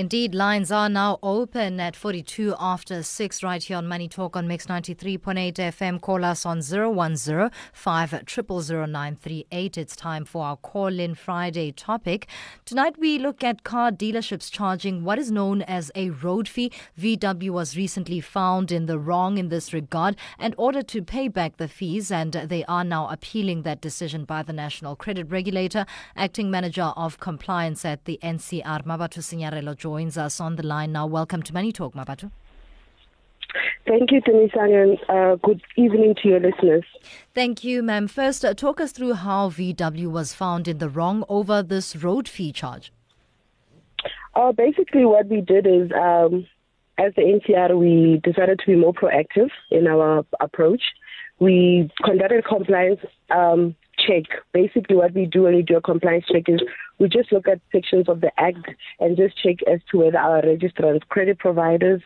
Indeed, lines are now open at 42 after 6 right here on Money Talk on Mix 93.8 FM. Call us on 010 5000938. It's time for our Call In Friday topic. Tonight we look at car dealerships charging what is known as a road fee. VW was recently found in the wrong in this regard and ordered to pay back the fees, and they are now appealing that decision by the National Credit Regulator. Acting Manager of Compliance at the NCR, Mmabatho Senyarelo, joins us on the line now. Welcome to Money Talk, Mmabatho. Thank you, Tanisang, and uh, good evening to your listeners. Thank you, ma'am. First, uh, talk us through how VW was found in the wrong over this road fee charge. Uh, basically, what we did is, um, as the NCR, we decided to be more proactive in our approach. We conducted compliance um, check. Basically, what we do when we do a compliance check is we just look at sections of the Act and just check as to whether our registrants, credit providers,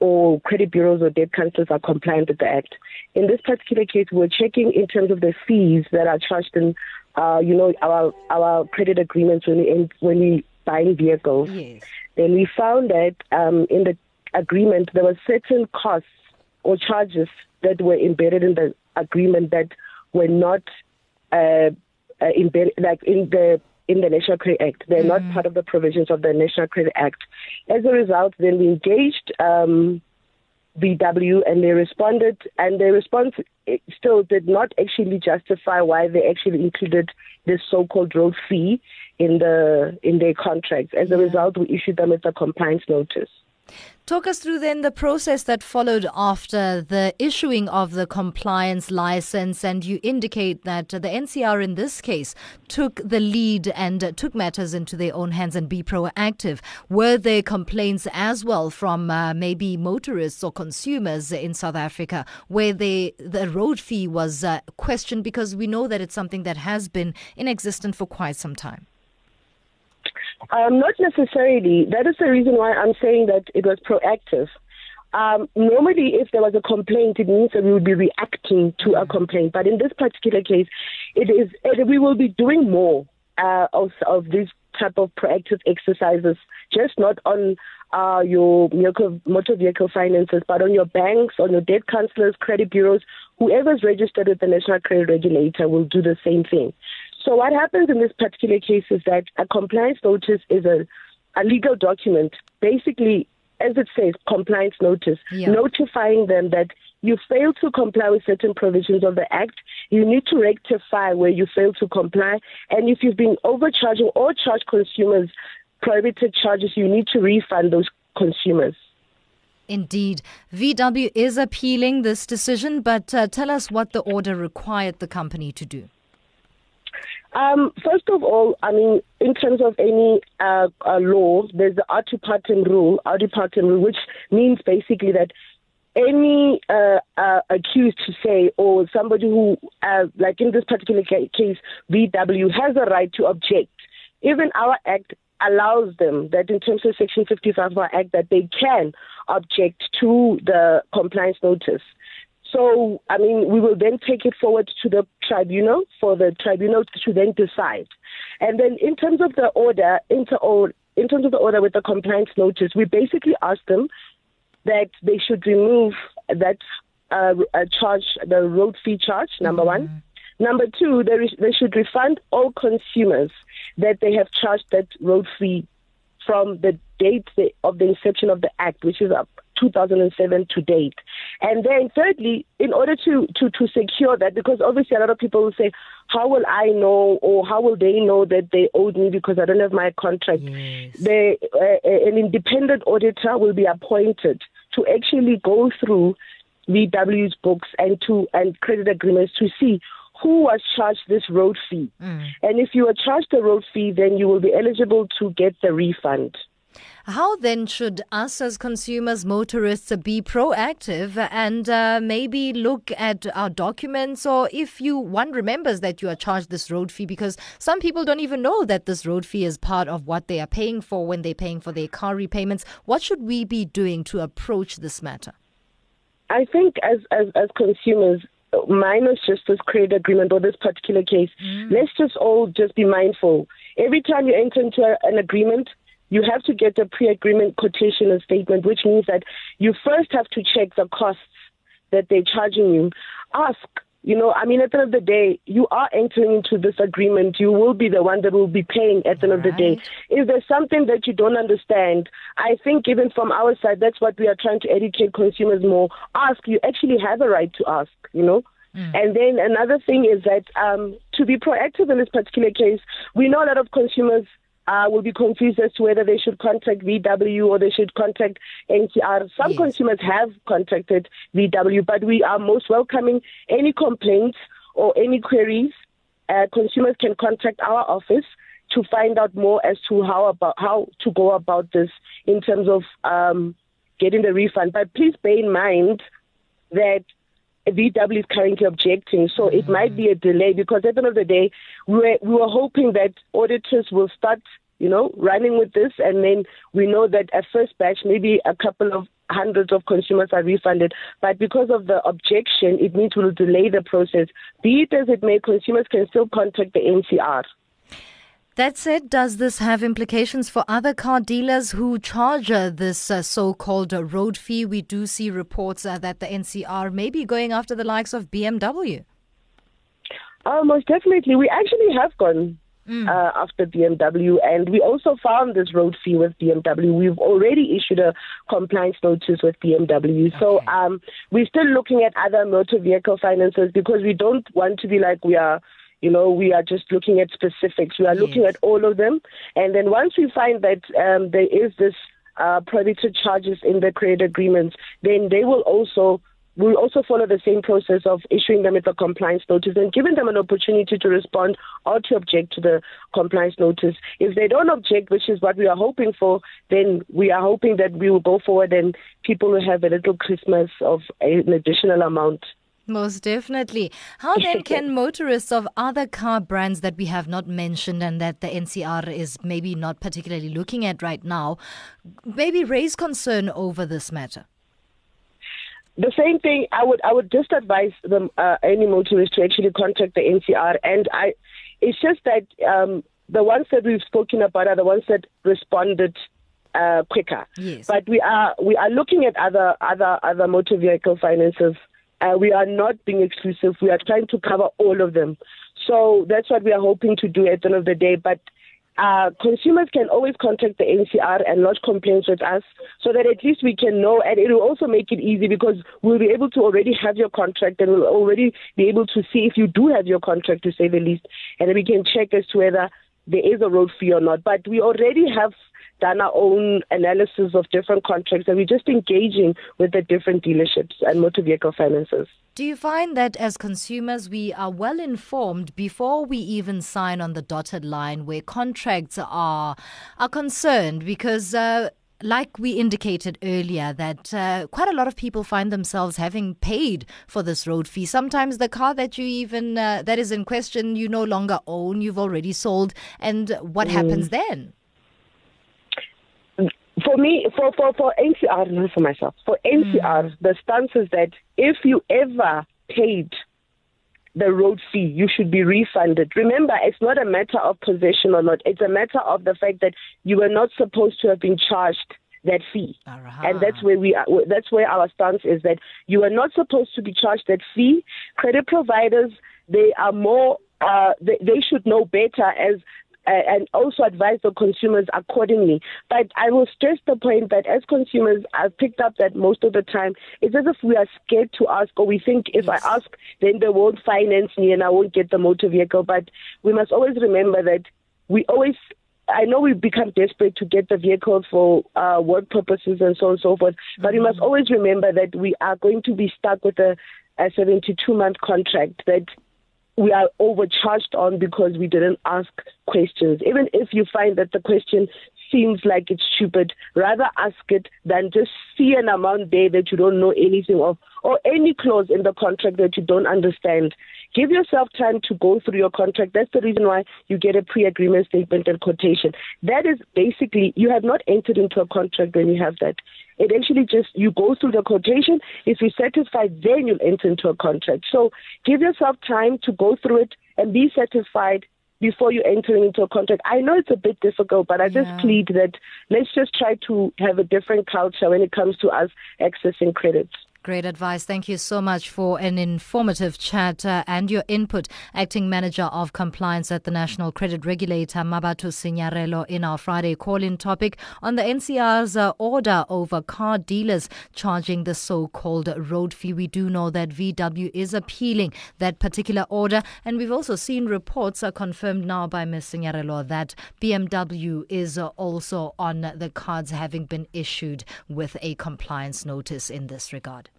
or credit bureaus or debt counselors are compliant with the Act. In this particular case, we're checking in terms of the fees that are charged in, uh, you know, our our credit agreements when we when we buying vehicles. Yes. Then we found that um, in the agreement there were certain costs or charges that were embedded in the agreement that were not uh, uh, embedded, like in the in the National Credit Act. They're mm. not part of the provisions of the National Credit Act. As a result, then we engaged um, VW and they responded, and their response still did not actually justify why they actually included this so-called road fee in the in their contracts. As a result, we issued them with a compliance notice. Talk us through then the process that followed after the issuing of the compliance license, and you indicate that the NCR in this case took the lead and took matters into their own hands and be proactive. Were there complaints as well from uh, maybe motorists or consumers in South Africa where they, the road fee was uh, questioned because we know that it's something that has been in existence for quite some time? Um, not necessarily. That is the reason why I'm saying that it was proactive. Um, normally, if there was a complaint, it means that we would be reacting to a complaint. But in this particular case, it is it, we will be doing more uh, of, of these type of proactive exercises, just not on uh, your motor vehicle finances, but on your banks, on your debt counselors, credit bureaus, whoever's registered with the National Credit Regulator will do the same thing. So what happens in this particular case is that a compliance notice is a, a legal document, basically, as it says, compliance notice, yeah. notifying them that you fail to comply with certain provisions of the Act. You need to rectify where you fail to comply. And if you've been overcharging or charged consumers prohibited charges, you need to refund those consumers. Indeed. VW is appealing this decision, but uh, tell us what the order required the company to do. Um, first of all, I mean, in terms of any uh, uh, law, there's the audi partem rule, audi partem rule, which means basically that any uh, uh, accused to say or somebody who, uh, like in this particular case, VW has a right to object. Even our act allows them that in terms of Section 55 of our act that they can object to the compliance notice. So, I mean, we will then take it forward to the tribunal for the tribunal to then decide. And then in terms of the order, inter- in terms of the order with the compliance notice, we basically asked them that they should remove that uh, charge, the road fee charge, number mm-hmm. one. Number two, they, re- they should refund all consumers that they have charged that road fee from the date of the inception of the act, which is up 2007 to date. And then thirdly, in order to, to, to secure that, because obviously a lot of people will say, how will I know or how will they know that they owed me because I don't have my contract? Yes. They, uh, an independent auditor will be appointed to actually go through VW's books and to and credit agreements to see who was charged this road fee. Mm. And if you are charged the road fee, then you will be eligible to get the refund. How then should us as consumers, motorists, be proactive and uh, maybe look at our documents or if you one remembers that you are charged this road fee because some people don't even know that this road fee is part of what they are paying for when they're paying for their car repayments. What should we be doing to approach this matter? I think as, as, as consumers, minus just this credit agreement or this particular case, mm. let's just all just be mindful. Every time you enter into a, an agreement, you have to get a pre-agreement quotation and statement, which means that you first have to check the costs that they're charging you. Ask, you know, I mean, at the end of the day, you are entering into this agreement. You will be the one that will be paying at the end of the day. If there's something that you don't understand, I think even from our side, that's what we are trying to educate consumers more. Ask. You actually have a right to ask, you know. Mm. And then another thing is that um, to be proactive in this particular case, we know a lot of consumers uh, will be confused as to whether they should contact VW or they should contact NCR. Some yes. consumers have contacted VW, but we are most welcoming any complaints or any queries. Uh, consumers can contact our office to find out more as to how about how to go about this in terms of um, getting the refund. But please bear in mind that VW is currently objecting, so mm-hmm. it might be a delay because at the end of the day, we were, we were hoping that auditors will start, you know, running with this, and then we know that at first batch, maybe a couple of hundreds of consumers are refunded. But because of the objection, it means we'll delay the process. Be it as it may, consumers can still contact the NCR. That said, does this have implications for other car dealers who charge uh, this uh, so called uh, road fee? We do see reports uh, that the NCR may be going after the likes of BMW. Uh, most definitely. We actually have gone mm. uh, after BMW, and we also found this road fee with BMW. We've already issued a compliance notice with BMW. Okay. So um, we're still looking at other motor vehicle finances because we don't want to be like we are you know, we are just looking at specifics. We are yes. looking at all of them. And then once we find that um, there is this uh, prohibited charges in the credit agreements, then they will also We'll also follow the same process of issuing them with a compliance notice and giving them an opportunity to respond or to object to the compliance notice. If they don't object, which is what we are hoping for, then we are hoping that we will go forward and people will have a little Christmas of an additional amount. Most definitely. How then can motorists of other car brands that we have not mentioned and that the NCR is maybe not particularly looking at right now, maybe raise concern over this matter? The same thing. I would I would just advise them uh, any motorist to actually contact the NCR, and I. It's just that um, the ones that we've spoken about are the ones that responded uh, quicker. Yes. But we are we are looking at other other other motor vehicle finances uh, we are not being exclusive. We are trying to cover all of them. So that's what we are hoping to do at the end of the day. But uh, consumers can always contact the NCR and lodge complaints with us so that at least we can know and it will also make it easy because we'll be able to already have your contract and we'll already be able to see if you do have your contract to say the least and then we can check as to whether there is a road fee or not. But we already have done our own analysis of different contracts and we're just engaging with the different dealerships and motor vehicle finances. Do you find that as consumers we are well informed before we even sign on the dotted line where contracts are are concerned because uh, like we indicated earlier, that uh, quite a lot of people find themselves having paid for this road fee. Sometimes the car that you even uh, that is in question you no longer own, you've already sold, and what mm. happens then? For me, for, for, for NCR, not for myself, for NCR, mm. the stance is that if you ever paid the road fee, you should be refunded. Remember, it's not a matter of possession or not. It's a matter of the fact that you were not supposed to have been charged that fee. Uh-huh. And that's where we are, that's where our stance is that you are not supposed to be charged that fee. Credit providers, they are more uh, they, they should know better as and also advise the consumers accordingly. But I will stress the point that as consumers, I've picked up that most of the time it's as if we are scared to ask, or we think if yes. I ask, then they won't finance me and I won't get the motor vehicle. But we must always remember that we always I know we become desperate to get the vehicle for uh, work purposes and so on and so forth, but mm-hmm. we must always remember that we are going to be stuck with a, a 72 month contract that we are overcharged on because we didn't ask questions. Even if you find that the question seems like it's stupid, rather ask it than just see an amount there that you don't know anything of or any clause in the contract that you don't understand. Give yourself time to go through your contract. That's the reason why you get a pre agreement statement and quotation. That is basically, you have not entered into a contract when you have that. It actually just, you go through the quotation. If you're satisfied, then you'll enter into a contract. So give yourself time to go through it and be satisfied before you entering into a contract. I know it's a bit difficult, but I just Yeah. plead that let's just try to have a different culture when it comes to us accessing credits. Great advice. Thank you so much for an informative chat uh, and your input. Acting Manager of Compliance at the National Credit Regulator, Mmabatho Senyarelo, in our Friday call in topic on the NCR's uh, order over car dealers charging the so called road fee. We do know that VW is appealing that particular order, and we've also seen reports are confirmed now by Ms. Senyarelo that BMW is uh, also on the cards, having been issued with a compliance notice in this regard.